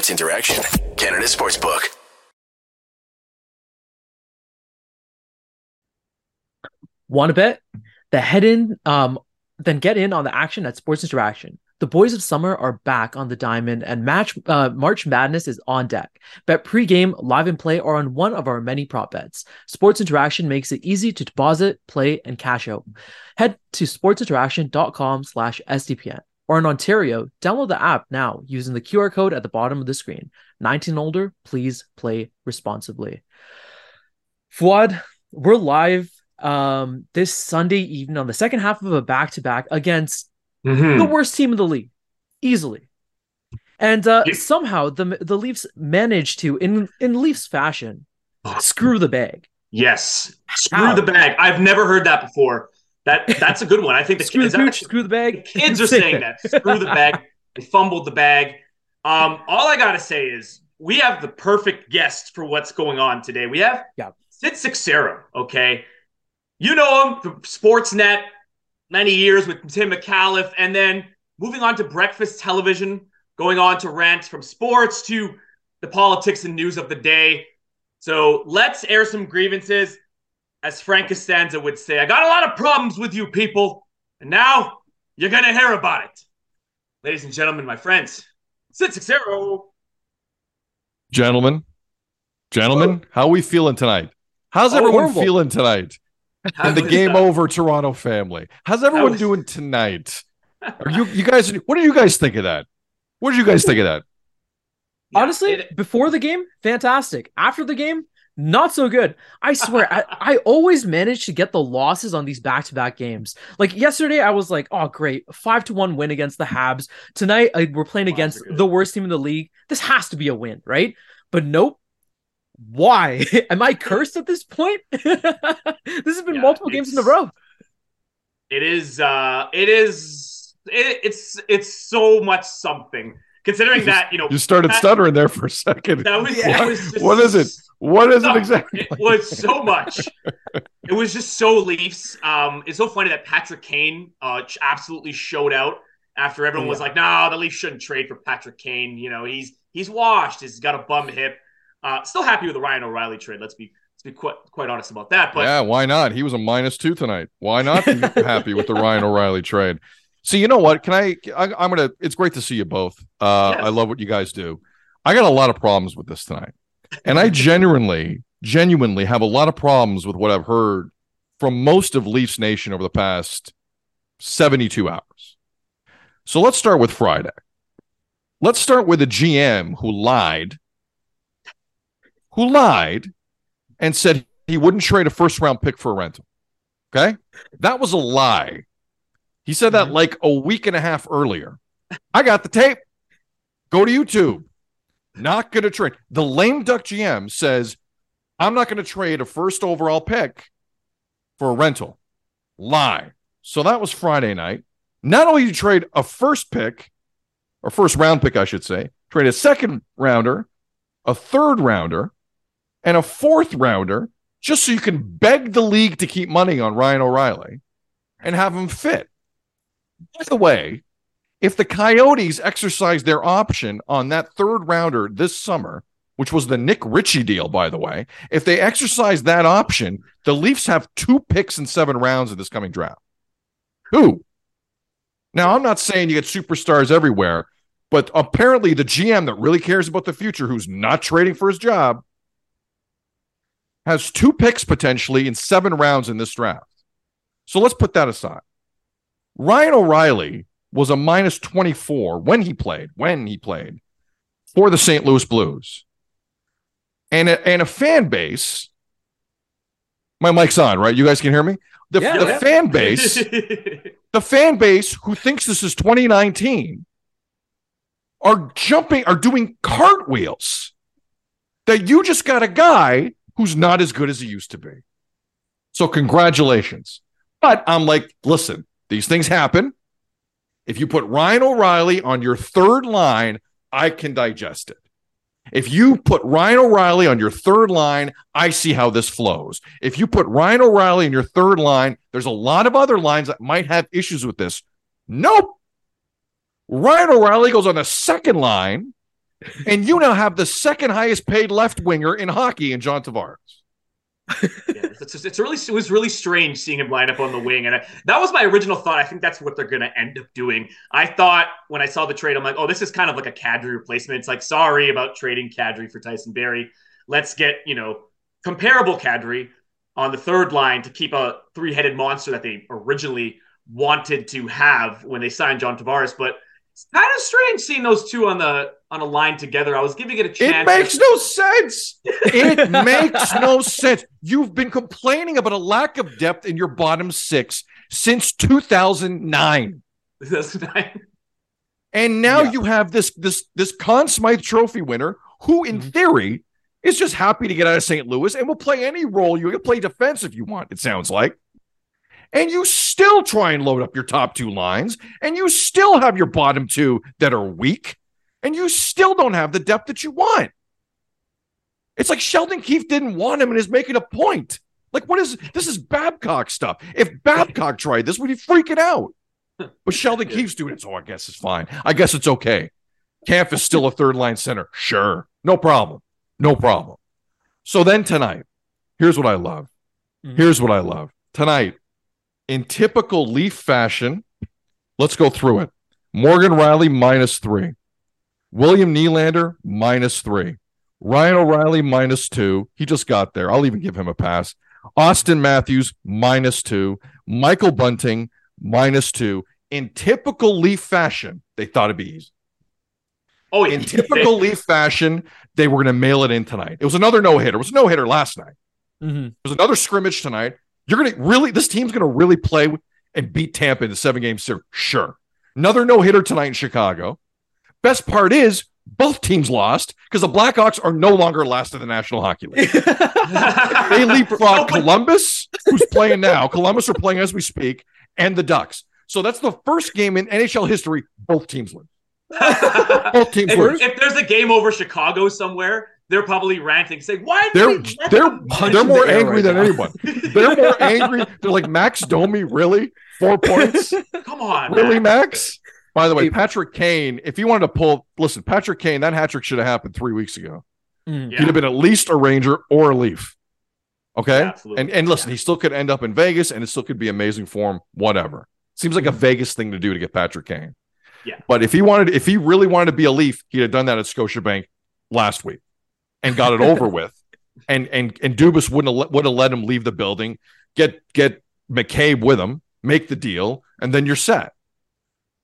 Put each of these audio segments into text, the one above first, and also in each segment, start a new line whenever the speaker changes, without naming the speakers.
Sports Interaction, Canada Sportsbook.
Want to bet? The head in, um, then get in on the action at Sports Interaction. The boys of summer are back on the diamond, and match uh, March Madness is on deck. Bet pregame, live and play are on one of our many prop bets. Sports Interaction makes it easy to deposit, play, and cash out. Head to sportsinteraction.com/sdpn or in Ontario, download the app now using the QR code at the bottom of the screen. 19 older, please play responsibly. Fouad, we're live um, this Sunday evening on the second half of a back to back against
Mhm.
the worst team in the league, easily. And uh,
Yeah.
somehow the the Leafs managed to, in in Leafs fashion, screw the bag.
Yes. Screw
How?
the bag. I've never heard that before. That that's a good one. I think the
Screw the
kids,
pooch, screw the bag.
kids are saying that. Screw the bag. They fumbled the bag. Um, all I gotta say is we have the perfect guest for what's going on today. We have
Yeah.
Sid Seixeiro, okay? You know him from Sportsnet, many years with Tim Micallef, and then moving on to breakfast television, going on to rant from sports to the politics and news of the day. So let's air some grievances. As Frank Costanza would say, I got a lot of problems with you people, and now you're gonna hear about it. Ladies and gentlemen, my friends, Sid Seixeiro.
Gentlemen, gentlemen, how we feeling tonight? How's
Oh,
everyone
horrible.
feeling tonight?
How
And the game
that?
over Toronto family. How's everyone
was-
doing tonight? Are you you guys what do you guys think of that? What did you guys think of that?
Yeah,
Honestly,
it-
before the game, fantastic. After the game, not so good. I swear, I, I always manage to get the losses on these back to back games. Like yesterday, I was like, oh, great. Five to one win against the Habs. Tonight, I, we're playing
Wow,
against the worst team in the league. This has to be a win, right? But nope. Why? Am I cursed at this point? this has been
Yeah,
multiple games in a row.
it is uh it is it, it's it's so much something considering that you know
You started
that-
stuttering there for a second.
that was,
Yeah.
it was just,
What is it? What is it exactly?
It was so much. it was just so Leafs. Um, it's so funny that Patrick Kane uh absolutely showed out after everyone was like, "No, the Leafs shouldn't trade for Patrick Kane." You know, he's he's washed. He's got a bum hip. Uh, still happy with the Ryan O'Reilly trade. Let's be let's be quite quite honest about that. But
yeah, why not? He was a minus two tonight. Why not be happy with the Ryan O'Reilly trade? See, you know what? Can I, I I'm gonna it's great to see you both. Uh
Yes.
I love what you guys do. I got a lot of problems with this tonight. And I genuinely, genuinely have a lot of problems with what I've heard from most of Leafs Nation over the past 72 hours. So let's start with Friday. Let's start with a GM who lied, who lied and said he wouldn't trade a first round pick for a rental. Okay. That was a lie. He said that mm-hmm. like a week and a half earlier. I got the tape. Go to YouTube. Not going to trade. The lame duck GM says, I'm not going to trade a first overall pick for a rental. Lie. So that was Friday night. Not only you trade a first pick, or first round pick, I should say, trade a second rounder, a third rounder, and a fourth rounder just so you can beg the league to keep money on Ryan O'Reilly and have him fit. By the way, if the Coyotes exercise their option on that third rounder this summer, which was the Nick Ritchie deal, by the way, if they exercise that option, the Leafs have two picks in seven rounds in this coming draft. Who? Now, I'm not saying you get superstars everywhere, but apparently the GM that really cares about the future, who's not trading for his job, has two picks potentially in seven rounds in this draft. So let's put that aside. Ryan O'Reilly was a minus 24 when he played, when he played for the St. Louis Blues. And a, and a fan base. My mic's on, right? You guys can hear me? The,
Yeah,
the
yeah.
fan base, the fan base who thinks this is 2019 are jumping, are doing cartwheels. That you just got a guy who's not as good as he used to be. So congratulations. But I'm like, listen, these things happen. If you put Ryan O'Reilly on your third line, I can digest it. If you put Ryan O'Reilly on your third line, I see how this flows. If you put Ryan O'Reilly in your third line, there's a lot of other lines that might have issues with this. Nope. Ryan O'Reilly goes on the second line, and you now have the second highest paid left winger in hockey in John Tavares.
Yeah, it's, it's, really it was really strange seeing him line up on the wing, and I, that was my original thought. I think that's what they're going to end up doing. I thought when I saw the trade, I'm like, oh, this is kind of like a Kadri replacement. It's like, sorry about trading Kadri for Tyson Barrie. Let's get you know comparable Kadri on the third line to keep a three-headed monster that they originally wanted to have when they signed John Tavares, but it's kind of strange seeing those two on the on a line together. I was giving it a chance.
It makes no sense. It makes no sense. You've been complaining about a lack of depth in your bottom six since 2009.
2009.
And now
Yeah.
you have this this this Conn Smythe Trophy winner who, in
Mhm.
theory, is just happy to get out of St. Louis and will play any role. You can play defense if you want. It sounds like. And you still try and load up your top two lines, and you still have your bottom two that are weak, and you still don't have the depth that you want. It's like Sheldon Keefe didn't want him and is making a point. Like, what is this? Is Babcock stuff? If Babcock tried this, would he freak it out? But Sheldon Keefe's doing it, so I guess it's fine. I guess it's okay. Kampf is still a third line center. Sure. No problem. No problem. So then tonight, here's what I love.
Mhm.
Here's what I love. Tonight, in typical Leaf fashion, let's go through it. Morgan Rielly minus three. William Nylander minus three. Ryan O'Reilly minus two. He just got there. I'll even give him a pass. Auston Matthews minus two. Michael Bunting minus two. In typical Leaf fashion, they thought it'd be easy.
Oh,
In typical Leaf fashion, they were going to mail it in tonight. It was another no hitter. It was a no hitter last night.
Mhm.
There's another scrimmage tonight. You're going to really, this team's going to really play and beat Tampa in the seven game series. Sure. Another no hitter tonight in Chicago. Best part is both teams lost because the Blackhawks are no longer last in the National Hockey League. They leapfrog Columbus, who's playing now. Columbus are playing as we speak, and the Ducks. So that's the first game in NHL history. Both teams win. Both teams win.
if, if there's a game over Chicago somewhere, they're probably ranting, saying, "Why?" did
They're
we let
they're they're
in the
more angry
right
than
now.
anyone. They're more angry. They're like Max Domi, really? Four points?
Come on,
Really,
man.
Max? By the way,
Hey-
Patrick Kane, if you wanted to pull, listen, Patrick Kane, that hat trick should have happened three weeks ago.
Yeah.
He'd have been at least a Ranger or a Leaf. Okay.
Absolutely.
And and listen,
Yeah.
he still could end up in Vegas and it still could be amazing for him, whatever. Seems like a mm-hmm. Vegas thing to do to get Patrick Kane.
Yeah.
But if he wanted, if he really wanted to be a Leaf, he'd have done that at Scotiabank last week and got it over with. And and and Dubas wouldn't have let, would have let him leave the building, get get McCabe with him, make the deal, and then you're set.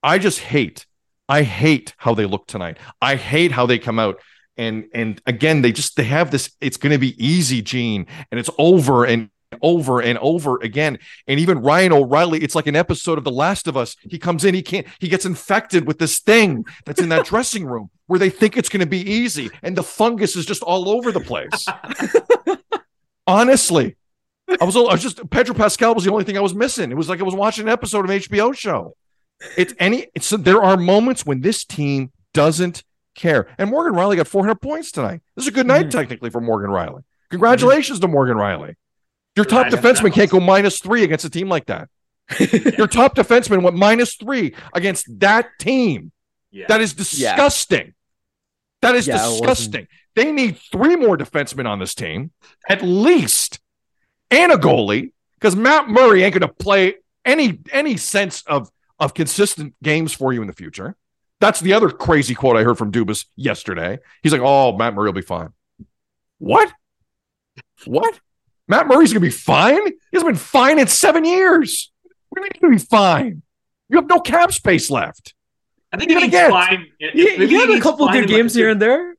I just hate, I hate how they look tonight. I hate how they come out. And and again, they just they have this, it's gonna be easy, Gene, and it's over and over and over again. And even Ryan O'Reilly, it's like an episode of The Last of Us. He comes in, he can't, he gets infected with this thing that's in that dressing room where they think it's going to be easy, and the fungus is just all over the place. Honestly, I was, I was just Pedro Pascal was the only thing I was missing. It was like I was watching an episode of an HBO show. It's any, it's there are moments when this team doesn't care. And Morgan Rielly got 400 points tonight. This is a good night,
Mhm.
technically, for Morgan Rielly. Congratulations to Morgan Rielly. Your top defenseman can't go minus three against a team like that. Your top defenseman went minus three against that team.
Yeah.
That is disgusting. That is
Yeah,
disgusting. They need three more defensemen on this team, at least, and a goalie, because Matt Murray ain't going to play any any sense of of consistent games for you in the future. That's the other crazy quote I heard from Dubas yesterday. He's like, "Oh, Matt Murray will be fine." What? What? Matt Murray's going to be fine? He hasn't been fine in seven years. What do you mean he's going to be fine? You have no cap space left.
I think he's
get-
fine.
He, he had a couple good games here and there.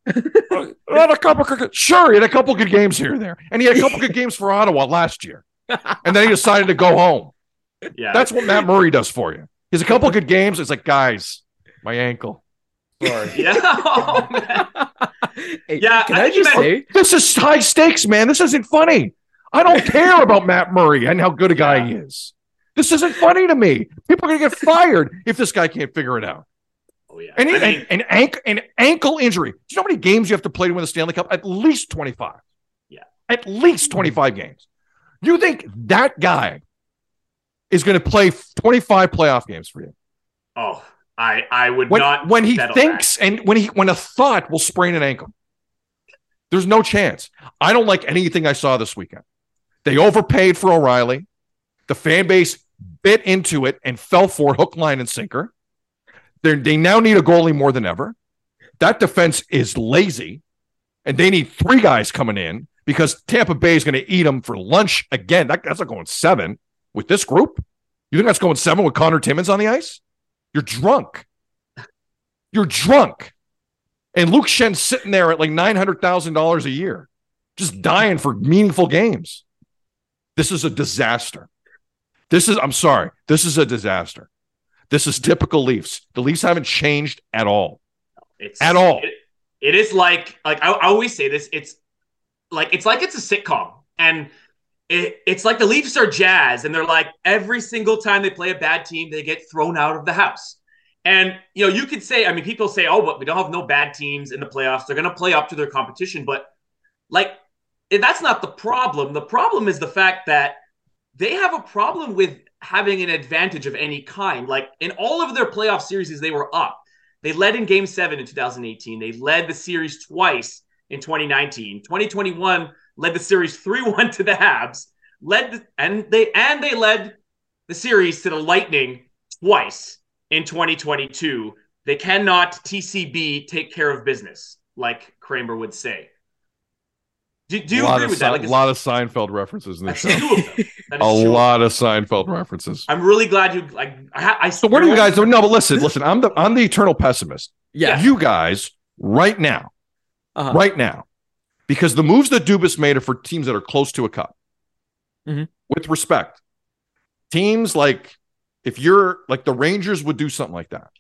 Not a couple sure, he had a couple good games here and there, and he had a couple good games for Ottawa last year, and then he decided to go home.
Yeah,
That's what Matt Murray does for you. He's a couple good games. It's like, guys, my ankle. Sorry.
yeah. Oh, man.
Hey,
Yeah,
can
I
I, just say?
This is high stakes, man. This isn't funny. I don't care about Matt Murray and how good a guy he is. This isn't funny to me. People are going to get fired if this guy can't figure it out.
Oh, yeah.
And
I
an, an, ankle, an ankle injury. Do you know how many games you have to play to win the Stanley Cup? At least 25.
Yeah.
At least mm-hmm. 25 games. You think that guy is going to play 25 playoff games for you?
oh, I I would
when,
not
when he thinks and when he when a thought will sprain an ankle. There's no chance. I don't like anything I saw this weekend. They overpaid for O'Reilly. The fan base bit into it and fell for hook, line, and sinker. They're, they now need a goalie more than ever. That defense is lazy, and they need three guys coming in because Tampa Bay is going to eat them for lunch again. That, that's not going seven with this group. You think that's going seven with Connor Timmins on the ice? You're drunk. You're drunk. And Luke Schenn's sitting there at like $900,000 a year, just dying for meaningful games. This is a disaster. This is, I'm sorry, this is a disaster. This is typical Leafs. The Leafs haven't changed at all.
It's
At all.
it- it is like like I, I always say this. It's like it's like it's a sitcom, and it, it's like the Leafs are jazz, and they're like every single time they play a bad team, they get thrown out of the house. And you know, you could say, I mean, people say, oh, but we don't have no bad teams in the playoffs. They're going to play up to their competition, but like eh, that's not the problem. The problem is the fact that they have a problem with having an advantage of any kind. Like in all of their playoff series, they were up. They led in game seven in 2018. They led the series twice in 2019. 2021 led the series 3-1 to the Habs. Led the, and they and they led the series to the Lightning twice in 2022. They cannot TCB take care of business, like Kramer would say. Do, do you agree with
Se-
that? Like,
a lot of Seinfeld references in this show.
two of them. That is
a lot of Seinfeld references.
I'm really glad you like. I, I
So what do you guys? No, but listen, listen. I'm the I'm the eternal pessimist.
Yeah.
You guys, right now,
Uh-huh.
right now, because the moves that Dubas made are for teams that are close to a cup.
Mhm.
With respect, teams like if you're like the Rangers would do something like that.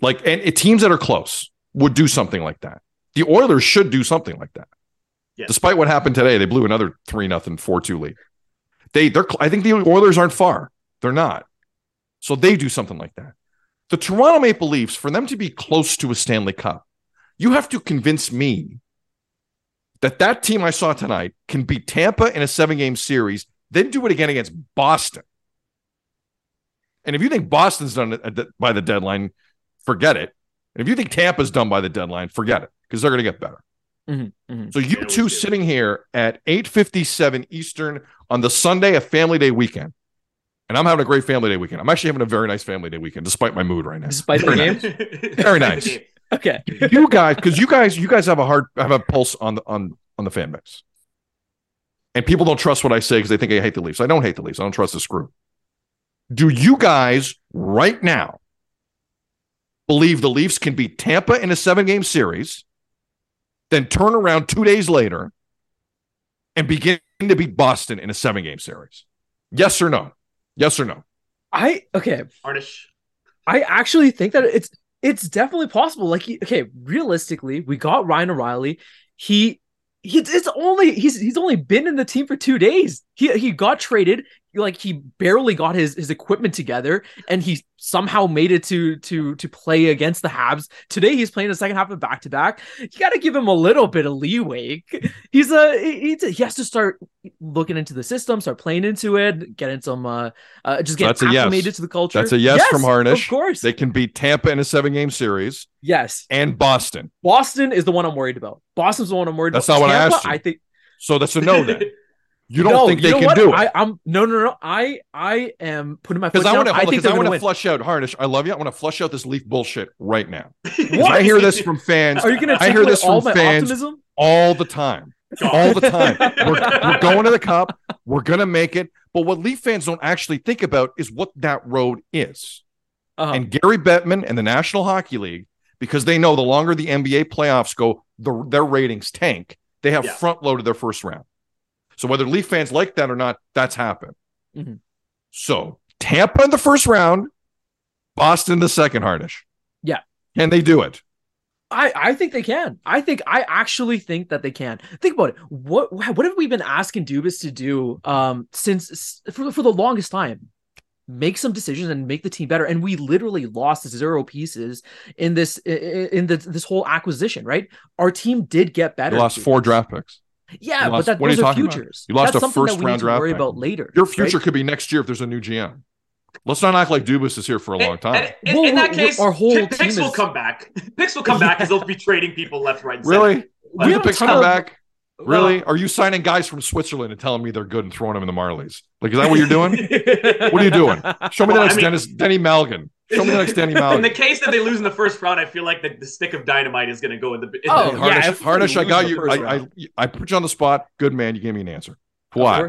Like and it, teams that are close would do something like that. The Oilers should do something like that.
Yes.
Despite what happened today, they blew another three nothing four two lead. They they're I think the Oilers aren't far. They're not. So they do something like that. The Toronto Maple Leafs, for them to be close to a Stanley Cup, you have to convince me that that team I saw tonight can beat Tampa in a seven game series, then do it again against Boston. And if you think Boston's done it by the deadline, forget it. And if you think Tampa's done by the deadline, forget it because they're going to get better.
Mhm, mhm.
So you
Yeah,
two sitting here at 8:57 Eastern on the Sunday, a family day weekend. And I'm having a great family day weekend. I'm actually having a very nice family day weekend, despite my mood right now.
Despite the
Very
game?
Very nice.
Okay.
you guys, because you guys, you guys have a hard have a pulse on the on on the fan base. And people don't trust what I say because they think I hate the Leafs. I don't hate the Leafs. I don't trust this group. Do you guys right now believe the Leafs can beat Tampa in a seven game series, then turn around two days later and begin to beat Boston in a seven game series? Yes or no? Yes or no?
I okay.
Arnish.
I actually think that it's it's definitely possible. Like, okay, realistically, we got Ryan O'Reilly. He, he it's only he's he's only been in the team for two days. He he got traded. Like he barely got his his equipment together, and he somehow made it to to to play against the Habs. Today, he's playing the second half of back to back. You got to give him a little bit of leeway. He's a he's a, he has to start looking into the system, start playing into it, getting some uh, uh just get
That's a yes.
acclimated to the culture.
That's a yes from Harnish.
Of course.
They can beat Tampa in a seven game series
yes.
and Boston.
Boston is the one I'm worried about. Boston's the one I'm worried
That's
about.
That's not what I
Tampa,
asked you.
I think
So that's a no then. You don't
no,
think
you
they
know
can
what?
do it?
I, I'm no, no, no. I, I am putting my
Because I want to,
I think
I want to flush out Harnish. I love you. I want to flush out this Leaf bullshit right now. I hear this from fans
Are you going to
I hear this
all
from fans.
optimism?
all the time, all the time. We're, we're going to the cup. We're gonna make it. But what Leaf fans don't actually think about is what that road is.
Uh-huh.
And Gary Bettman and the National Hockey League, because they know the longer the NBA playoffs go, the, their ratings tank. They have
Yeah.
front loaded their first round. So whether Leaf fans like that or not, that's happened.
Mhm.
So Tampa in the first round, Boston in the second, Harnish.
Yeah.
Can they do it?
I, I think they can. I think I actually think that they can. Think about it. What what have we been asking Dubas to do um since for, for the longest time? Make some decisions and make the team better. And we literally lost zero pieces in this in the, this whole acquisition, right? Our team did get better.
You lost four draft picks.
Yeah,
You
but
lost-
that,
what are
those
you
are
talking about?
futures.
You lost
That's
a
something that we
first-round
need to
draft
worry
pick.
about later.
Your
right?
future could be next year if there's a new GM. Let's not act like Dubas is here for a long
And-
time.
and in,
Well,
in that case,
our whole
P-
team
Picks will come back. Picks will come back because they'll be trading people left, right, and center.
really?
We
the
have
picks come
of-
back? Really? Are you signing guys from Switzerland and telling me they're good and throwing them in the Marlies? Like, is that what you're doing? what are you doing? Show me
Well,
the next
I mean-
Dennis Denny Malgin. Show me the next Denny
In the
Malgin.
case that they lose in the first round, I feel like the, the stick of dynamite is going to go in the. In
Oh,
the
yeah,
Harnish,
if
I got you. I, I. I put you on the spot. Good man. You gave me an answer.
Of
Why?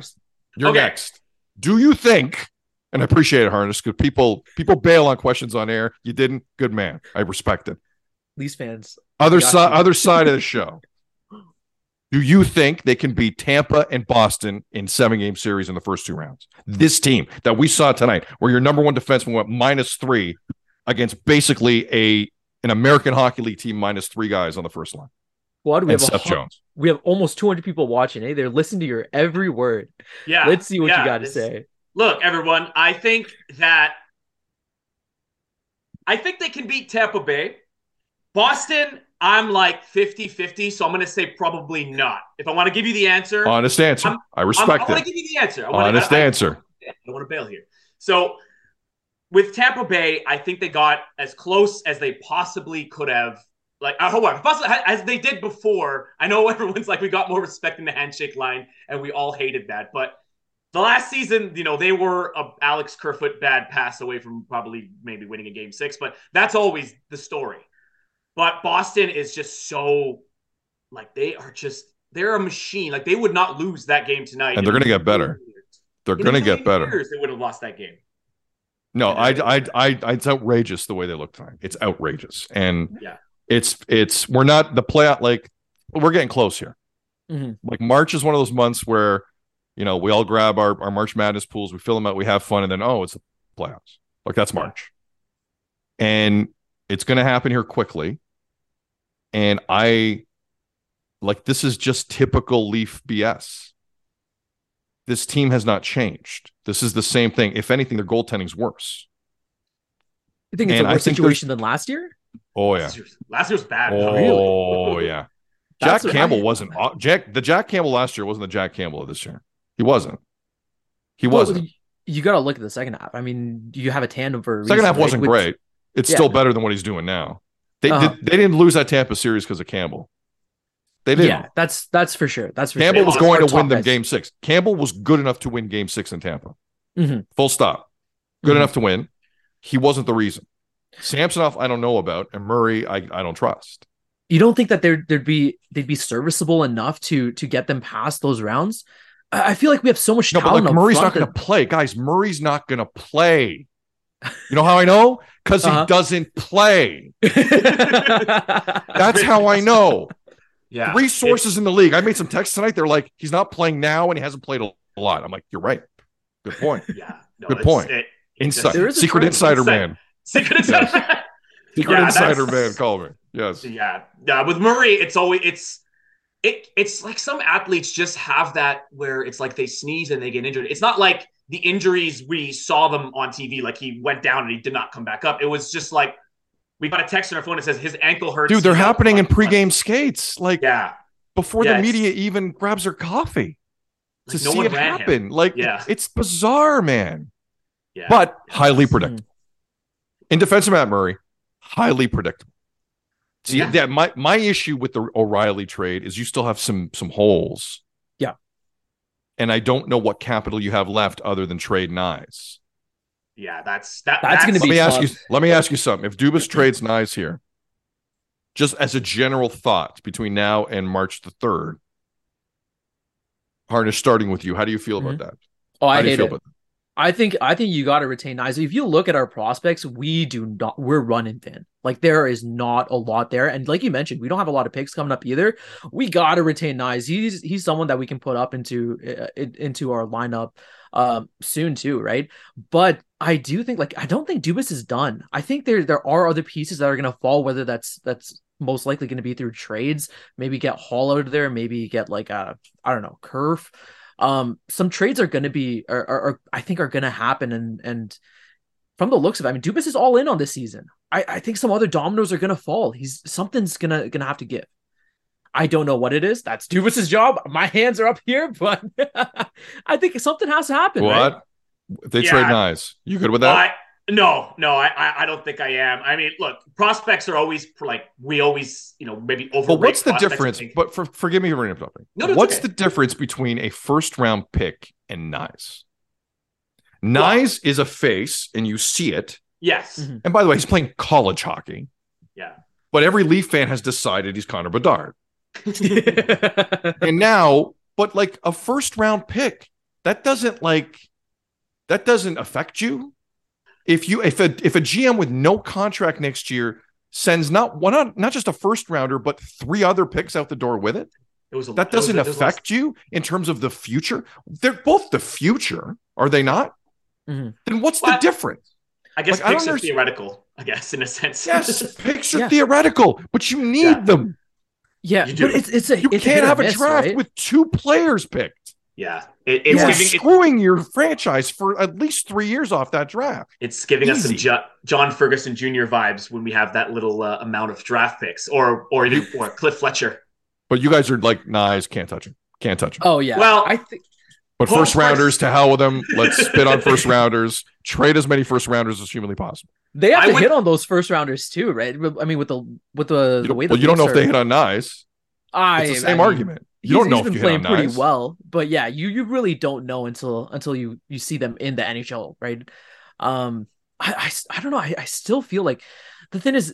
You're
Okay.
next. Do you think? And I appreciate it, Harnish, because people people bail on questions on air. You didn't. Good man. I respect it.
Leafs fans.
Other
Got
side, other side of the show. Do you think they can beat Tampa and Boston in seven game series in the first two rounds? This team that we saw tonight, where your number one defenseman went minus three against basically a an American Hockey League team minus three guys on the first line,
What we
and
have a
Seth
hu-
Jones.
we have almost 200 people watching. Hey, they're listening to your every word.
yeah.
Let's see what
yeah,
you got to say.
Look, everyone, I think that I think they can beat Tampa Bay. Boston, I'm like 50-50, so I'm going to say probably not. If I want to give you the answer,
Honest answer.
I'm-
I
I'm,
respect
I want to give you the answer. I wanna,
Honest
I, I-
answer.
I don't want to bail here. So with Tampa Bay, I think they got as close as they possibly could have. Like, uh, hold on, as they did before. I know everyone's like, we got more respect in the handshake line, and we all hated that. But the last season, you know, they were a Alex Kerfoot bad pass away from probably maybe winning a game six, but that's always the story. But Boston is just so like they are just they're a machine. Like they would not lose that game tonight.
And they're gonna get better.
years.
They're going to get better.
years, they would have lost that game.
No, I, I, I, I, it's outrageous the way they look tonight. It's outrageous, and
Yeah.
it's, it's. We're not the playoff. Like we're getting close here.
Mhm.
Like March is one of those months where, you know, we all grab our our March Madness pools, we fill them out, we have fun, and then oh, it's the playoffs. Like that's March, and it's going to happen here quickly. And I, like, this is just typical Leaf BS. This team has not changed. This is the same thing. If anything, their goaltending's worse.
You think it's
And
a
I
worse situation than last year?
Oh yeah.
Last year's, last year's bad.
Oh yeah. Jack
That's what-
Campbell
I-
wasn't uh, Jack. The Jack Campbell last year wasn't the Jack Campbell of this year. He wasn't. He
Well,
wasn't.
you- you got to look at the second half. I mean, you have a tandem for a
Second
reason,
half wasn't
With-
great. It's
Yeah.
still better than what he's doing now. They
Uh-huh.
did, they didn't lose that Tampa series because of Campbell. They didn't.
Yeah, that's that's for sure. That's for sure.
Campbell
sure.
was going to win them
guys.
game six. Campbell was good enough to win game six in Tampa.
Mhm.
Full stop. Good
Mhm.
enough to win. He wasn't the reason. Samsonov, I don't know about, and Murray, I, I don't trust.
You don't think that there'd there'd be they'd be serviceable enough to to get them past those rounds? I feel like we have so much
No, but like Murray's not going to play, guys. Murray's not going to play. You know how I know? Because
Uh-huh.
he doesn't play. That's how I know.
Yeah.
Three sources in the league. I made some texts tonight. They're like, he's not playing now, and he hasn't played a lot. I'm like, you're right. Good point.
Yeah. No,
Good point.
It,
Inside,
There is a
secret insider
Inside.
man.
Secret insider.
Secret
Yeah,
insider man. Call me. Yes.
Yeah, yeah. With Murray, it's always it's it it's like some athletes just have that where it's like they sneeze and they get injured. It's not like the injuries we saw them on TV, like he went down and he did not come back up. It was just like we got a text on our phone that says his ankle hurts.
Dude, they're
He's
happening in
for like-
pregame skates. Like
Yeah,
before
Yeah,
the media even grabs their coffee to
Like, no
see
one
it
ran him.
happen. Like
Yeah.
it's bizarre, man.
yeah.
But highly
Hmm.
predictable. In defense of Matt Murray, highly predictable. See
Yeah.
that my my issue with the O'Reilly trade is you still have some some holes.
Yeah.
And I don't know what capital you have left other than trade Knies.
yeah, that's that.
That's gonna
Let
be
me ask you let me ask you something. If Dubas trades Knies here, just as a general thought between now and March the third, Harnish starting with you, how do you feel about mm-hmm. that?
oh,
How
I
do you
hate
feel
it. I think I think you got to retain Knies. If you look at our prospects, we do not. We're running thin. Like there is not a lot there, and like you mentioned, we don't have a lot of picks coming up either. We got to retain Knies. He's he's someone that we can put up into uh, into our lineup um soon too, right? But I do think like I don't think Dubas is done. I think there there are other pieces that are gonna fall. Whether that's that's most likely going to be through trades. Maybe get Hall out of there. Maybe get like a I don't know Curve um some trades are going to be are, are, are i think are going to happen and and from the looks of it i mean dubas is all in on this season i i think some other dominoes are going to fall he's something's gonna gonna have to give i don't know what it is that's dubas's job my hands are up here but i think something has to happen?
What? If they
Yeah.
trade Knies, you good with that?
I, no, no, I, I, I don't think I am. I mean, look, prospects are always like we always, you know, maybe over.
but what's the difference? But for, forgive me for interrupting.
No, no,
what's
okay.
the difference between a first round pick and Knies? Knies is a face, and you see it.
yes,
Mhm.
And by the way, he's playing college hockey.
yeah,
But every Leaf fan has decided he's Connor Bedard. and now, but like a first round pick, that doesn't like that doesn't affect you. If you if a if a GM with no contract next year sends not one not, not just a first rounder, but three other picks out the door with it,
it was a,
that doesn't
it was a-
affect you in terms of the future. They're both the future, are they not?
Mhm.
Then what's
What?
the difference?
I guess
like, I
picks
don't
are theoretical. I guess in a sense.
Yes, picks are
Yeah.
theoretical, but you need
Yeah.
them.
yeah,
You do.
but it's it's a
You
it's
can't
or
have a
miss,
draft
right?
with two players picked.
yeah. It, it's
You're
giving it,
screwing your franchise for at least three years off that draft.
it's giving us some jo- John Ferguson Jr. vibes when we have that little uh, amount of draft picks, or or even or Cliff Fletcher.
But you guys are like, Knies, can't touch him. Can't touch him.
Oh yeah.
Well-
I think
but
Paul
first rounders, to hell with them. Let's spit on first rounders. Trade as many first rounders as humanly possible.
they have
I
to
would-
hit on those first rounders too, right? I mean, with the with the, the way the
well, you don't know if they hit on Knies.
I,
It's the
I
same
mean,
argument. You
he's-
don't know
he's
if
been playing pretty
nice.
well, but yeah, you you really don't know until until you you see them in the NHL, right? Um, I I, I don't know. I, I still feel like the thing is,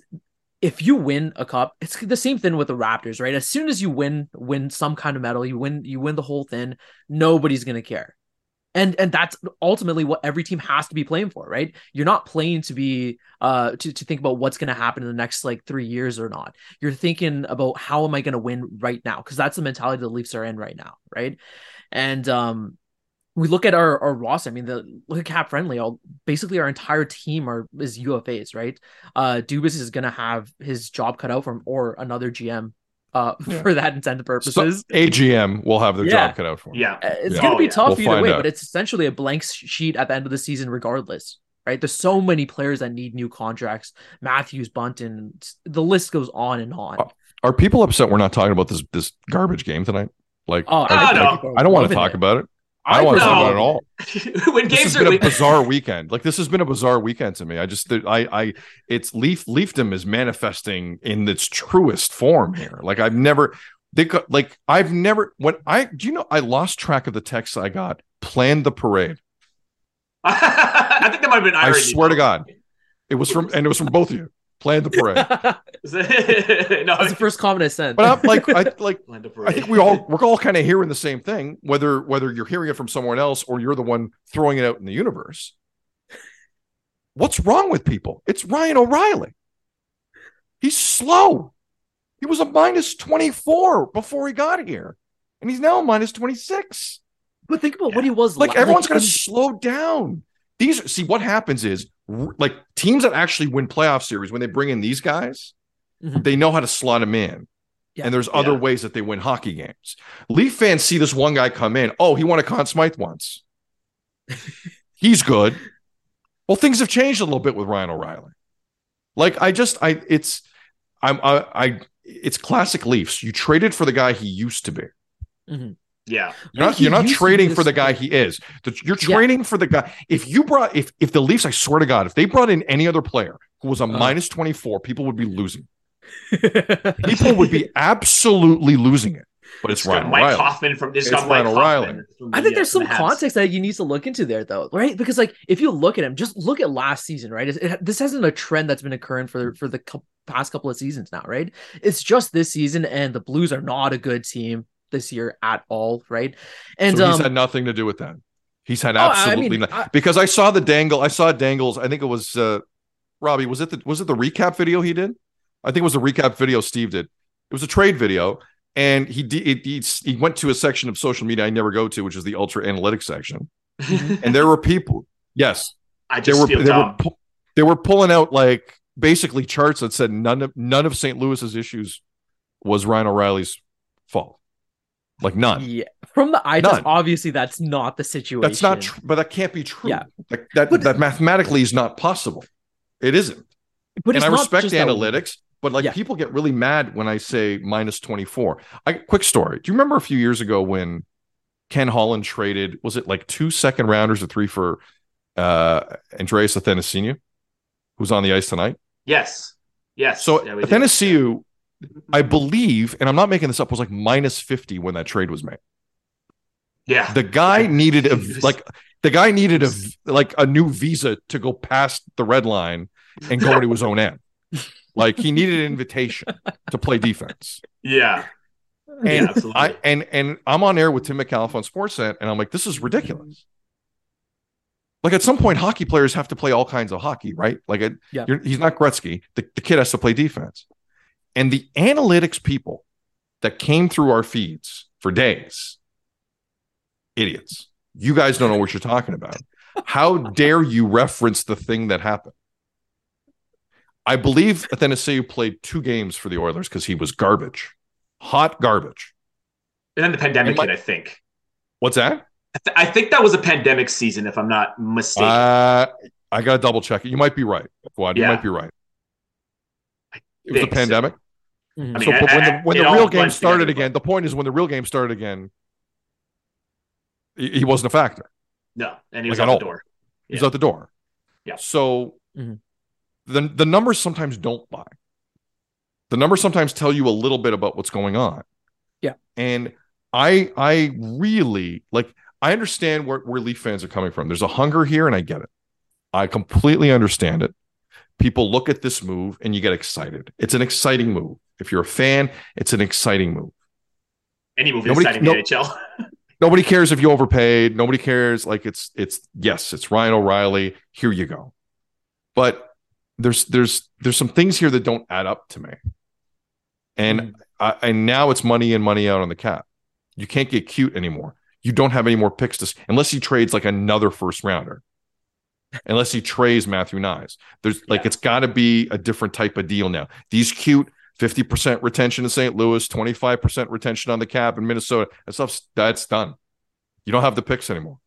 if you win a cup, it's the same thing with the Raptors, right? As soon as you win win some kind of medal, you win you win the whole thing, nobody's gonna care. And and that's ultimately what every team has to be playing for, right? You're not playing to be uh to, to think about what's gonna happen in the next like three years or not. You're thinking about how am I gonna win right now? Because that's the mentality the Leafs are in right now, right? And um we look at our, our roster. I mean, the look at cap friendly. All basically our entire team are is UFAs, right? Uh Dubas is gonna have his job cut out from or another GM uh
Yeah.
for that intended
So,
purposes.
AGM will have their
Yeah.
job cut out for them.
Yeah,
Uh, It's
Yeah.
gonna
Oh,
be
yeah.
tough
We'll
either way,
out.
but it's essentially a blank sheet at the end of the season, regardless. Right? There's so many players that need new contracts. Matthews, Bunting, the list goes on and on.
Uh, Are people upset we're not talking about this this garbage game tonight? Like,
Oh,
Ah,
think
no.
people are
I don't want to talk
it.
about it. I don't want to talk about it at all.
when
This
games
has
are
been a bizarre weekend. Like this has been a bizarre weekend to me. I just, I, I, it's Leaf Leafdom is manifesting in its truest form here. Like I've never, they got like I've never. When I, do you know, I lost track of the texts I got. Planned the parade.
I think that might have been
I swear to God, it was from, and it was from both of you. Planned the parade.
no,
That's the first comment I sent.
But I'm like, I like.
Land of
I think we all we're all kind of hearing the same thing, whether whether you're hearing it from someone else or you're the one throwing it out in the universe. What's wrong with people? It's Ryan O'Reilly. He's slow. He was a minus 24 before he got here. And he's now a minus 26.
but think about what he was
Like
la-
everyone's going to slow down. These see what happens is r- like teams that actually win playoff series when they bring in these guys,
Mhm.
they know how to slot them in.
Yeah.
And there's other
Yeah.
ways that they win hockey games. Leaf fans see this one guy come in. Oh, he won a Conn Smythe once. He's good. Well, things have changed a little bit with Ryan O'Reilly. Like I just, I, it's, I'm, I, I, it's classic Leafs. You traded for the guy he used to be.
Yeah.
You're not, you're not
used to be
trading for the guy he is. You're
Yeah.
trading for the guy. If you brought, if if the Leafs, I swear to God, if they brought in any other player who was a
Uh-huh.
minus 24, people would be losing. People would be absolutely losing it. But it's
It's got
Ryan
Mike
O'Reilly.
Hoffman from this
It's
got Mike
Ryan O'Reilly.
I think
uh,
there's some
the
context that you need to look into there, though, right? Because like if you look at him, just look at last season, right? It, it- this hasn't a trend that's been occurring for for the cou- past couple of seasons now, right? It's just this season, and the Blues are not a good team this year at all, right? And
so he's
um,
had nothing to do with that. He's had
Oh, I
absolutely
mean,
nothing. Because I saw the dangle. I saw Dangles. I think it was uh Robbie. Was it the was it the recap video he did? I think it was the recap video Steve did. It was a trade video, and he did. He, he went to a section of social media I never go to, which is the ultra analytics section, and there were people. Yes,
I
they
just
were
feel
they were
dumb.
pu- they were pulling out like basically charts that said none of none of St. Louis's issues was Ryan O'Reilly's fault. Like none.
yeah, from the eye test, obviously that's not the situation.
That's not true, but that can't be true.
Yeah.
Like, that
But-
that mathematically is not possible. It isn't.
But
and
it's
I respect analytics, but like
Yeah.
people get really mad when I say minus 24. I quick story. Do you remember a few years ago when Ken Holland traded, was it like two second rounders or three for uh, Andreas Athanasiou, who's on the ice tonight.
Yes. Yes.
So
Yeah, we did.
Athanasiou, I believe, and I'm not making this up, was like minus 50 when that trade was made.
Yeah.
The guy needed a like the guy needed a like a new visa to go past the red line and go into his own end. Like he needed an invitation to play defense.
yeah.
And
Yeah, absolutely.
I and and I'm on air with Tim Micallef on Sportsnet, and I'm like, this is ridiculous. Like at some point, hockey players have to play all kinds of hockey, right? Like it,
Yeah.
you're, he's not Gretzky. The, the kid has to play defense. And the analytics people that came through our feeds for days, idiots. You guys don't know what you're talking about. How dare you reference the thing that happened? I believe Athanasiou played two games for the Oilers because he was garbage, hot garbage.
and then the pandemic hit, I think.
What's that?
I, th- I think that was a pandemic season, if I'm not mistaken.
Uh, I got to double check it. You might be right, Fouad. You might be right. It was a
pandemic. so.
Pandemic.
Mhm.
I
So,
mean,
when the when the real game started
together,
again, the point is when the real game started again, he, he wasn't a factor.
no, and he was
like
out the
all.
door.
He's out the door.
Yeah.
So
Mhm.
the the numbers sometimes don't lie. The numbers sometimes tell you a little bit about what's going on.
Yeah.
And I I really like I understand where, where Leaf fans are coming from. There's a hunger here, and I get it. I completely understand it. People look at this move and you get excited. It's an exciting move. If you're a fan, it's an exciting move.
Any movie
Nobody-
exciting
no-
in the NHL.
Nobody cares if you overpaid. Nobody cares. Like it's it's yes, it's Ryan O'Reilly. Here you go. But there's there's there's some things here that don't add up to me. And mm-hmm. I, and now it's money in, money out on the cap. You can't get cute anymore. You don't have any more picks to unless he trades like another first rounder. Unless he trades Matthew Knies. There's like it's got to be a different type of deal now. These cute 50% retention in St. Louis, 25% retention on the cap in Minnesota. That stuff's that's done. You don't have the picks anymore.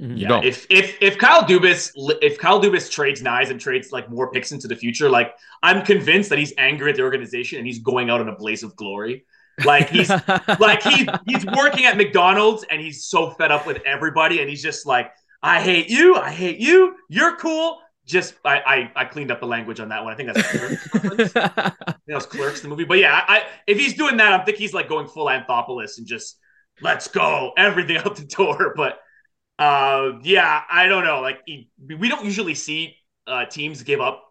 Mhm.
You don't.
If if if Kyle Dubas if Kyle Dubas trades Knies and trades like more picks into the future, like I'm convinced that he's angry at the organization and he's going out in a blaze of glory. Like he's like he's he's working at McDonald's and he's so fed up with everybody and he's just like, I hate you, I hate you, you're cool. Just I I, I cleaned up the language on that one. I think that's Clerks. I think that was Clerks the movie. But yeah, I if he's doing that, I think he's like going full Anthopoulos and just let's go everything out the door. But uh, yeah, I don't know. Like he- we don't usually see uh, teams give up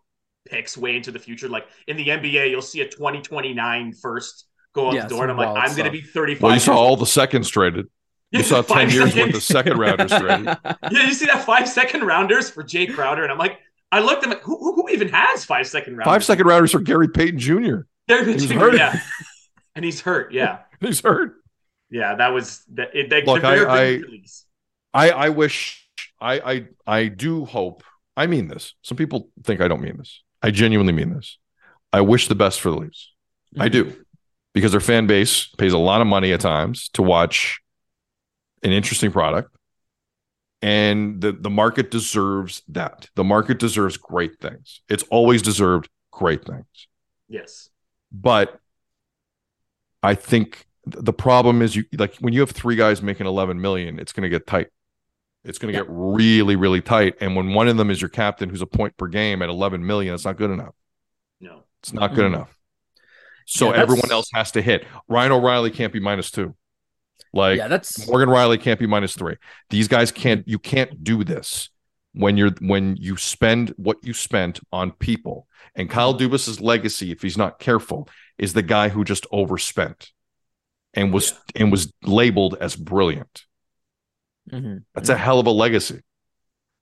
picks way into the future. Like in the NBA, you'll see a 2029 first go out
Yeah,
the door, and I'm like, I'm going to be 35.
Well, you saw all the seconds traded. You saw 10
Five
years worth
seconds.
of second rounders traded.
Yeah, you see that five second rounders for Jae Crowder, and I'm like, I looked at him like, who, who who even has five second rounders?
Five second rounders for Gary Payton Jr.
They're
He's hurt.
Yeah, and he's hurt. Yeah,
He's hurt.
yeah, that was that. It, they,
Look, I- I- I, I wish I, I I do hope I mean this. Some people think I don't mean this. I genuinely mean this. I wish the best for the Leafs. I mm-hmm. do. Because their fan base pays a lot of money at times to watch an interesting product. And the, the market deserves that. The market deserves great things. It's always deserved great things.
Yes.
But I think the problem is you like when you have three guys making 11 million, it's going to get tight. It's going to
Yeah.
get really, really tight. And when one of them is your captain, who's a point per game at 11 million, it's not good enough.
No.
It's not good
Mhm.
enough. So
Yeah,
everyone else has to hit. Ryan O'Reilly can't be minus two. Like
yeah, that's
Morgan Rielly can't be minus three. These guys can't. You can't do this when you're when you spend what you spent on people. And Kyle Dubas's legacy, if he's not careful, is the guy who just overspent and was and was labeled as brilliant.
Mhm.
That's a hell of a legacy.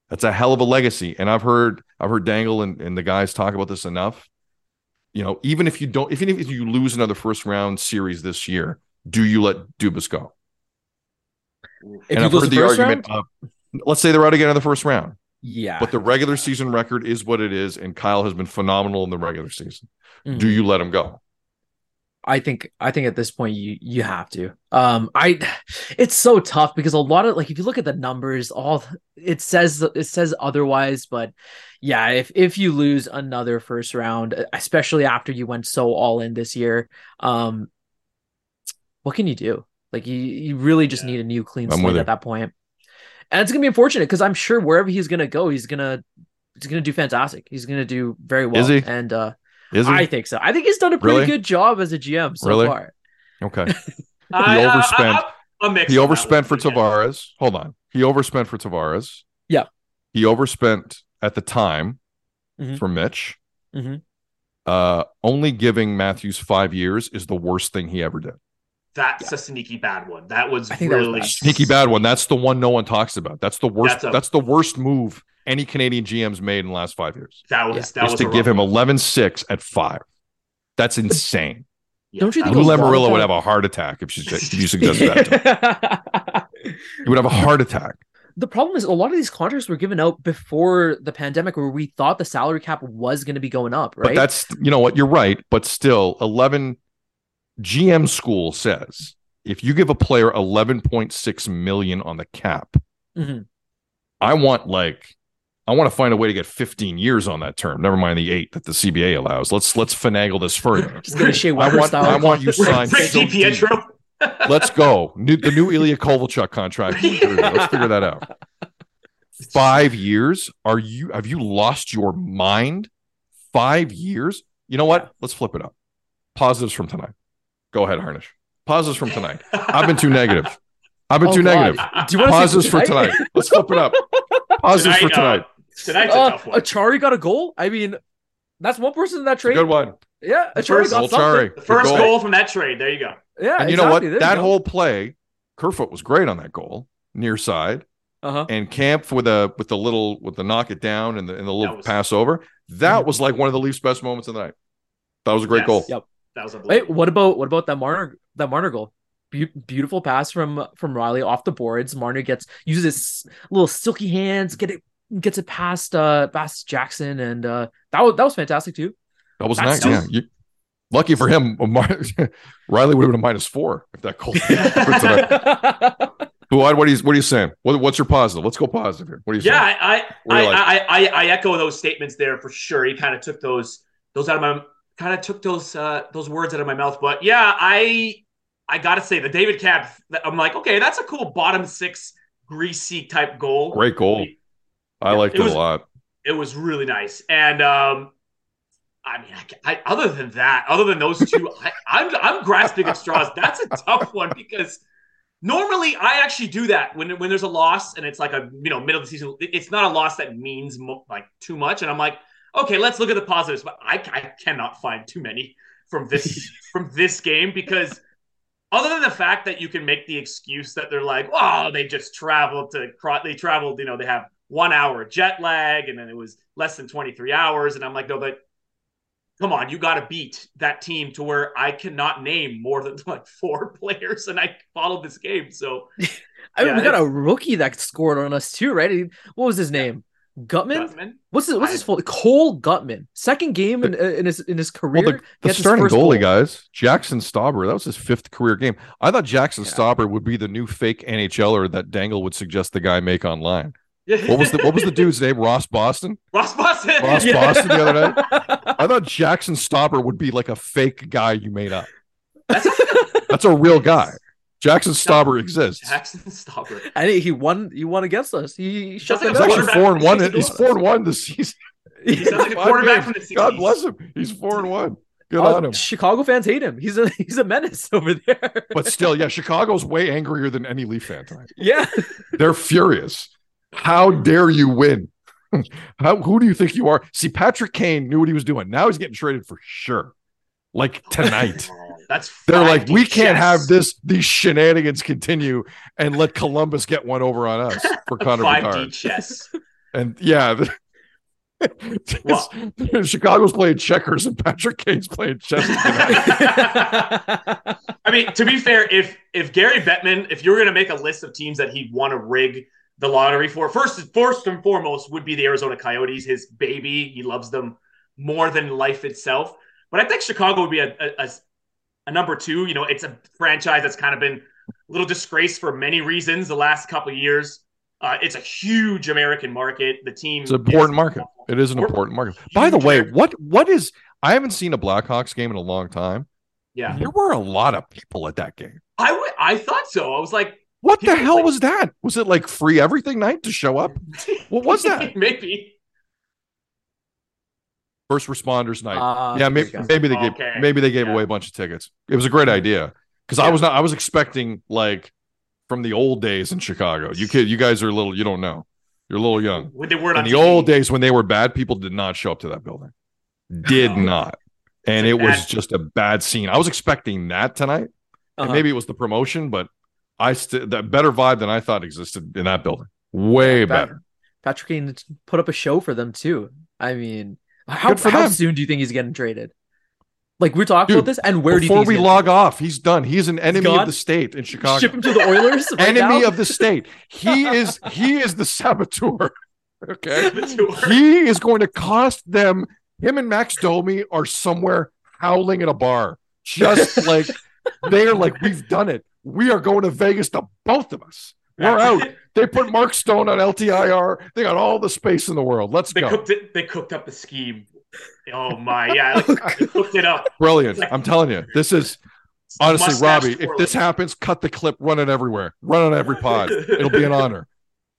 That's a hell of a legacy. And I've heard I've heard Dangle and, and the guys talk about this enough. You know, even if you don't, even if you lose another first round series this year, do you let Dubas go?
If
and I've heard
the
the argument
round,
of, let's say they're out again in the first round,
yeah.
but the regular season record is what it is, and Kyle has been phenomenal in the regular season.
Mhm.
Do you let him go?
I think I think at this point you you have to. Um I it's so tough because a lot of like if you look at the numbers all it says it says otherwise but yeah if if you lose another first round especially after you went so all in this year um what can you do? Like you you really just
Yeah.
need a new clean
I'm
slate at that point. and it's gonna be unfortunate because I'm sure wherever he's gonna go, he's gonna he's gonna do fantastic. He's gonna do very well.
Is he?
And uh,
Is he?
I think so. I think he's done a pretty
Really?
good job as a GM so
Really?
far.
okay.
I,
overspent.
I, I, a mix
He overspent for
one, yeah.
Tavares. Hold on. He overspent for Tavares.
Yeah.
He overspent at the time
Mhm.
for Mitch.
Mhm.
Uh, only giving Matthews five years is the worst thing he ever did.
That's a sneaky bad one. That was
I think that was
really.
Sneaky bad one. That's the one no one talks about. That's the worst.
That's
That's, the worst move any Canadian GM's made in the last five years.
That was
Yeah.
that
Is
was
to give him
one.
11-6 at five. That's insane.
Yeah,
Don't you think
Lou
a lot of
Lamoriello would have a heart attack if, she, if you suggested that. To him. He would have a heart attack.
the problem is a lot of these contracts were given out before the pandemic where we thought the salary cap was going to be going up, right?
But that's you know what you're right. But still, 11 GM school says if you give a player 11.6 million on the cap,
Mhm.
I want like I want to find a way to get 15 years on that term. Never mind the eight that the CBA allows. Let's let's finagle this further.
just going to Shea
I want
style.
I want you signed so
DiPietro.
deep. Let's go. New, the new Ilya Kovalchuk contract. Let's figure that out. Five years? Are you have you lost your mind? Five years? You know what? Let's flip it up. Positives from tonight. Go ahead, Harnish. Positives from tonight. I've been too negative. I've been
Oh,
too
God.
negative.
Do you want to
Positives for tonight. Let's flip it up. Positives for
Tonight, uh,
tonight.
Tonight's a
Uh,
tough one.
Acciari got a goal. I mean, that's one person in that trade.
Good one.
Yeah, Acciari
first-
got
Old
something.
Chari.
The first
Good
goal. from that trade. There you go.
Yeah,
And you know what?
There
That whole play, Kerfoot was great on that goal, near side.
uh-huh.
and Kampf with a with the little with the knock it down and the and the little
was-
pass over. That
Mhm.
was like one of the Leafs' best moments of the night. That was a great
Yes.
goal.
Yep.
That was a
Hey, what about what about that Marner that Marner goal? Beau- beautiful pass from from Rielly off the boards. Marner gets uses his little silky hands, get it gets it past uh past Jaxson, and uh that was that was fantastic too.
That was
That's-
nice. Yeah. You, lucky for him, Mar- Rielly would have been a minus four if that goal. for. What what are you what are you saying? What, what's your positive? Let's go positive here. What are you
Yeah,
saying?
I
What
I,
do you
I, I, I I echo those statements there for sure. He kind of took those those out of my kind of took those uh those words out of my mouth. But yeah, I I gotta say the David Kampf. I'm like, okay, that's a cool bottom six greasy type goal.
Great goal. I liked
It
it,
was-
a lot.
It was really nice. And um, I mean, I, I, other than that, other than those two, I, I'm I'm grasping at straws. That's a tough one because normally I actually do that when when there's a loss and it's like a you know middle of the season. It's not a loss that means mo- like too much, and I'm like, okay, let's look at the positives. But I, I cannot find too many from this from this game because. Other than the fact that you can make the excuse that they're like, oh, they just traveled to, they traveled, you know, they have one hour jet lag and then it was less than 23 hours. And I'm like, no, but come on, you got to beat that team to where I cannot name more than like four players and I followed this game. So
I mean,
Yeah,
we got a rookie that scored on us too, right? What was his name? Guttman.
Guttman,
What's his What's
I-
his full? Cole Guttman. Second game in, uh, in his in his career.
Well, the, the starting goalie,
goal.
guys, Jaxson Stauber, that was his fifth career game. I thought Jaxson
Yeah.
Stauber would be the new fake NHLer that Dangle would suggest the guy make online.
Yeah.
What was the what was the dude's name? Ross Boston?
Ross Boston?
Ross Boston the other night? I thought Jaxson Stauber would be like a fake guy you made up. That's a real guy. Jaxson Stauber exists.
Jackson Stopper.
And he, he won. He won against us. He, he shut them
like
He's actually four and one. He's four and one this season.
He sounds like a quarterback
games.
from the 60s.
God bless him. He's four and one. Good
Uh,
on him.
Chicago fans hate him. He's a he's a menace over there.
But still, yeah, Chicago's way angrier than any Leaf fan tonight.
yeah,
They're furious. How dare you win? How who do you think you are? See, Patrick Kane knew what he was doing. Now he's getting traded for sure. Like tonight.
That's
They're like, we can't have this these shenanigans continue and let Columbus get one over on us for Connor
five
Bedard.
D chess.
And yeah, the- Chicago's playing checkers and Patrick Kane's playing chess.
I mean, to be fair, if if Gary Bettman, if you were going to make a list of teams that he'd want to rig the lottery for, first first and foremost would be the Arizona Coyotes, his baby. He loves them more than life itself. But I think Chicago would be a, a, a, a number two. You know, it's a franchise that's kind of been a little disgraced for many reasons the last couple of years. Uh, it's a huge American market. The team
It's an important market. It is an important market. By the way, what what is I haven't seen a Blackhawks game in a long time.
Yeah,
There were a lot of people at that game.
I I thought so. I was like,
What the hell
like-
was that? Was it like free everything night to show up? What was that?
Maybe.
First responders night.
Uh,
yeah, maybe, maybe they gave
Okay.
maybe they gave
Yeah.
away a bunch of tickets. It was a great idea because I was not I was expecting like from the old days in Chicago. You kid, you guys are a little you don't know. You're a little young.
When they weren't
In the
TV.
old days when they were bad, people did not show up to that building. Did
No.
not. And
It's
it
a
was
bad-
just a bad scene. I was expecting that tonight. And
Uh-huh.
maybe it was the promotion, but I still that better vibe than I thought existed in that building. Way
Yeah, Pat-
better.
Patrick Kane put up a show for them too. I mean, how how
them.
soon do you think he's getting traded? Like we're talking
Dude,
about this, and where do you
Before we
he's
log off, he's done. He's an enemy
gone?
of the state in Chicago.
Ship him to the Oilers. right
enemy
now?
of the state. He is he is the saboteur. Okay. He is going to cost them. Him and Max Domi are somewhere howling at a bar. Just like they are like, we've done it. We are going to Vegas to both of us. We're out. They put Mark Stone on LTIR. They got all the space in the world. Let's
They
go.
cooked it. They cooked up the scheme. Oh my, yeah, like, they cooked it up.
Brilliant. I'm telling you, this is honestly, Robbie. If this happens, cut the clip, run it everywhere, run on every pod. It'll be an honor.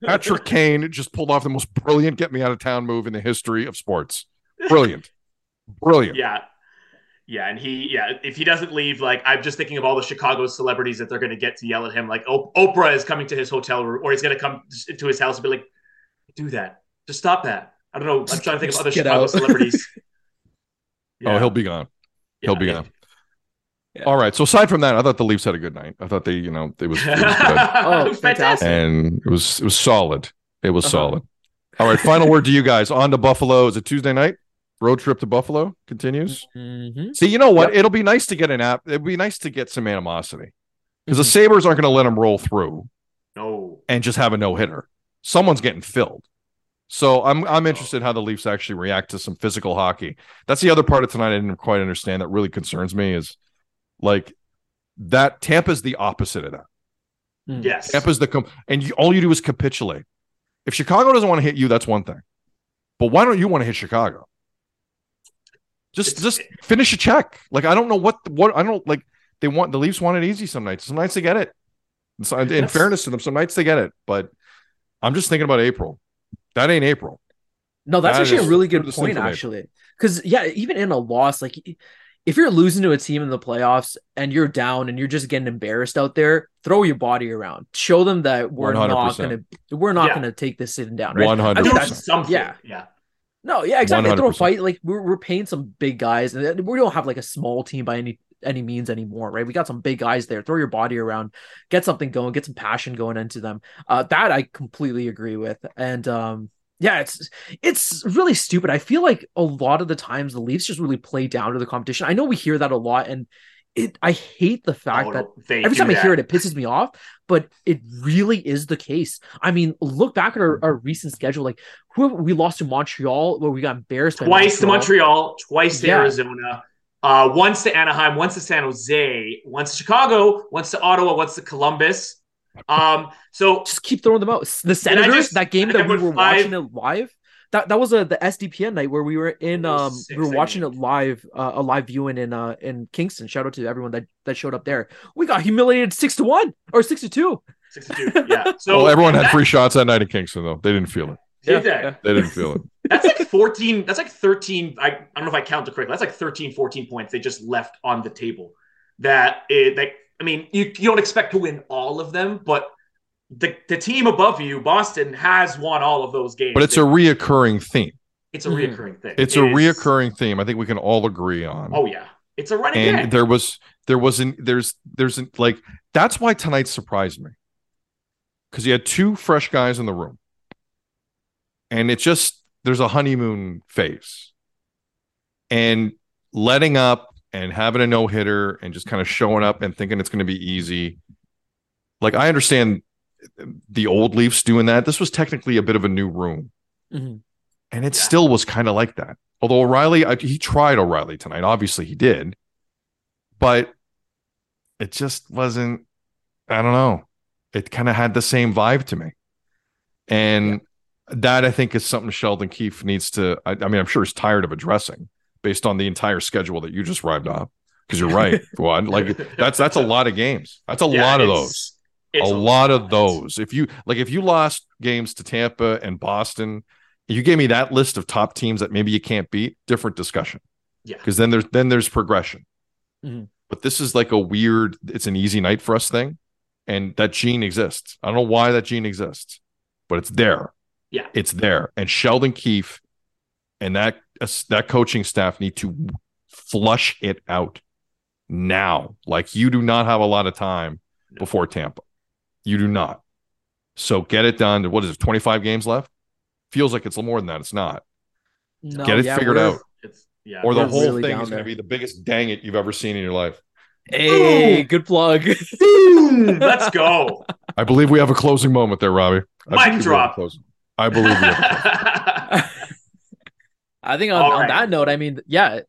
Patrick Kane just pulled off the most brilliant get me out of town move in the history of sports. Brilliant. Brilliant.
Yeah. Yeah, and he, yeah, if he doesn't leave, like I'm just thinking of all the Chicago celebrities that they're going to get to yell at him. Like Oprah is coming to his hotel room, or he's going to come to his house and be like, "Do that, just stop that." I don't know. I'm trying to think of other Chicago
out.
celebrities.
Oh, he'll be gone.
yeah,
He'll be
yeah.
gone.
Yeah.
All right. So aside from that, I thought the Leafs had a good night. I thought they, you know, it was, it was good.
Oh,
It fantastic.
and it was it was solid. It was
Uh-huh.
solid. All right. Final word to you guys. On to Buffalo. Is it Tuesday night? Road trip to Buffalo continues.
Mhm.
See, you know what?
Yep.
It'll be nice to get an app. It'd be nice to get some animosity because
Mhm.
the Sabres aren't going to let them roll through
No,
and just have a no hitter. Someone's getting filled. So I'm I'm interested how the Leafs actually react to some physical hockey. That's the other part of tonight I didn't quite understand that really concerns me is like that Tampa's the opposite of that.
Mm.
yes,
Tampa's the com- and you, all you do is capitulate. If Chicago doesn't want to hit you, that's one thing. But why don't you want to hit Chicago? Just
It's-
just finish a check. Like I don't know what what I don't like. They want the Leafs want it easy some nights. Some nights they get it. So- in
That's-
fairness to them, some nights they get it. But I'm just thinking about April. That ain't April.
No, that's
That
actually
is
a really good point, actually. Because yeah, even in a loss, like if you're losing to a team in the playoffs and you're down and you're just getting embarrassed out there, throw your body around. Show them that we're not
100%.
gonna we're not
Yeah.
gonna take this sitting down. Right?
One
I
hundred
think
do
that's-
percent.
yeah.
yeah.
No, yeah, exactly. Throw a fight. Like we're we're paying some big guys, and we don't have like a small team by any any means anymore, right? We got some big guys there. Throw your body around, get something going, get some passion going into them. Uh, that I completely agree with, and um, yeah, it's it's really stupid. I feel like a lot of the times the Leafs just really play down to the competition. I know we hear that a lot, and it I hate the fact
Oh,
that every
do
time I hear it, it pisses me off. But it really is the case. I mean, look back at our, our recent schedule. Like, who we lost to Montreal, where we got embarrassed
twice to Montreal, twice to
Yeah.
Arizona, uh, once to Anaheim, once to San Jose, once to Chicago, once to Ottawa, once to Columbus. Um, so
Just keep throwing them out. The Senators,
just-
that game that we were
five-
watching it live. That that was a the SDPN night where we were in um we were watching it live uh, a live viewing in uh in Kingston. Shout out to everyone that that showed up there. We got humiliated six to one or six to two.
62. Yeah. So
well, everyone had free shots that night in Kingston, though. They didn't feel it.
Did they?
They didn't feel it.
That's like 14. That's like 13. I, I don't know if I counted correctly. That's like 13, 14 points they just left on the table. That it, that I mean, you, you don't expect to win all of them, but the, the team above you, Boston, has won all of those games.
But it's a reoccurring theme.
it's a
Mhm.
reoccurring thing.
It's
It
a
is-
reoccurring theme. I think we can all agree on.
Oh yeah, it's a running
and
game.
there was there wasn't there's there's like that's why tonight surprised me because you had two fresh guys in the room and it just there's a honeymoon phase and letting up and having a no-hitter and just kind of showing up and thinking it's going to be easy like i understand the old leafs doing that this was technically a bit of a new room
Mhm.
and it
Yeah.
still was kind of like that. Although O'Reilly, I, he tried O'Reilly tonight. Obviously, he did, but it just wasn't. I don't know. It kind of had the same vibe to me, and that I think is something Sheldon Keefe needs to. I, I mean, I'm sure he's tired of addressing based on the entire schedule that you just rhymed off. Because you're right, one like that's that's a lot of games. That's a
Yeah,
lot of those.
It's
a lot of those. If you like, if you lost games to Tampa and Boston, you gave me that list of top teams that maybe you can't beat, different discussion.
Yeah.
Because then there's then there's progression.
Mhm.
But this is like a weird, it's an easy night for us thing. And that gene exists. I don't know why that gene exists, but it's there.
Yeah.
It's there. And Sheldon Keefe and that uh, that coaching staff need to flush it out now. Like you do not have a lot of time
No.
before Tampa. You do not. So get it done. What is it? 25 games left? Feels like it's a little more than that. It's not.
No,
Get it
yeah,
figured out.
It's yeah.
Or the whole
really
thing is going to be the biggest dang it you've ever seen in your life.
Hey, good plug.
Let's go.
I believe we have a closing moment there, Robbie. I
Mic
believe we have a
drop.
I believe we have. a-
I think on,
All
on
right.
that note, I mean, yeah,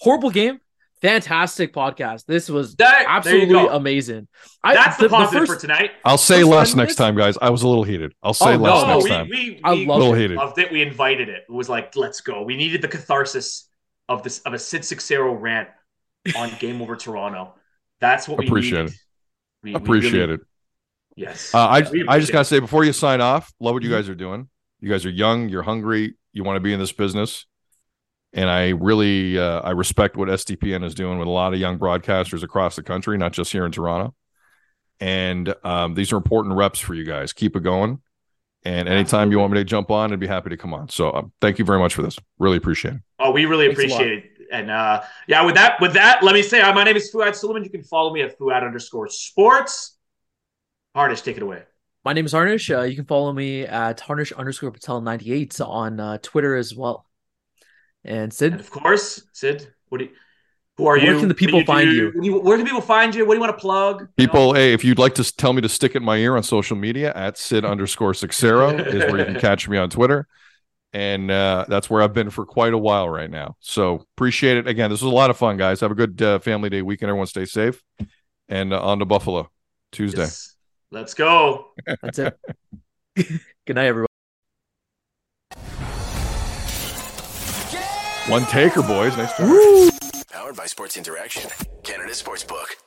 horrible game, fantastic podcast. This was
That-
absolutely amazing. I,
That's the, positive
first-
for tonight.
I'll say less
10
next time, guys. I was a little heated. I'll say
Oh,
less
no,
No,
next
we,
time.
we,
I
we
love
little
it.
heated.
loved it. We invited it. It was like, let's go. We needed the catharsis of this of a Sid Seixeiro rant on Game Over Toronto. That's what we
Appreciate
needed.
it.
We, we
Appreciate
really-
it.
Yes.
Uh, I
We
I just
appreciate
gotta say before you sign off, love
Mm-hmm.
what you guys are doing. You guys are young, you're hungry, you want to be in this business, and I really uh, I respect what SDPN is doing with a lot of young broadcasters across the country, not just here in Toronto. And um, these are important reps for you guys. Keep it going. And anytime you want me to jump on, I'd be happy to come on. So um, thank you very much for this. Really appreciate it.
Oh, we really
Thanks
appreciate it. And uh, yeah, with that, with that, let me say, uh, my name is Fouad Suleiman. You can follow me at Fouad underscore sports. Harnish, take it away.
My name is Harnish. Uh, you can follow me at Harnish underscore Patel 98 on uh, Twitter as well. And
And
Sid,
of course, Sid, what do you, who are
Where
you?
Where can the people
What do
find
do?
you?
What do you- Where can people find you? What do you want to plug? You know?
People, hey, if you'd like to tell me to stick it in my ear on social media at Sid underscore Seixeiro is where you can catch me on Twitter. And uh, that's where I've been for quite a while right now. So appreciate it. Again, this was a lot of fun, guys. Have a good uh, family day weekend. Everyone stay safe. And uh, on to Buffalo Tuesday.
Yes. Let's go.
that's it. Good night, everyone.
One taker, boys. Nice job.
Powered by Sports Interaction, Canada Sportsbook.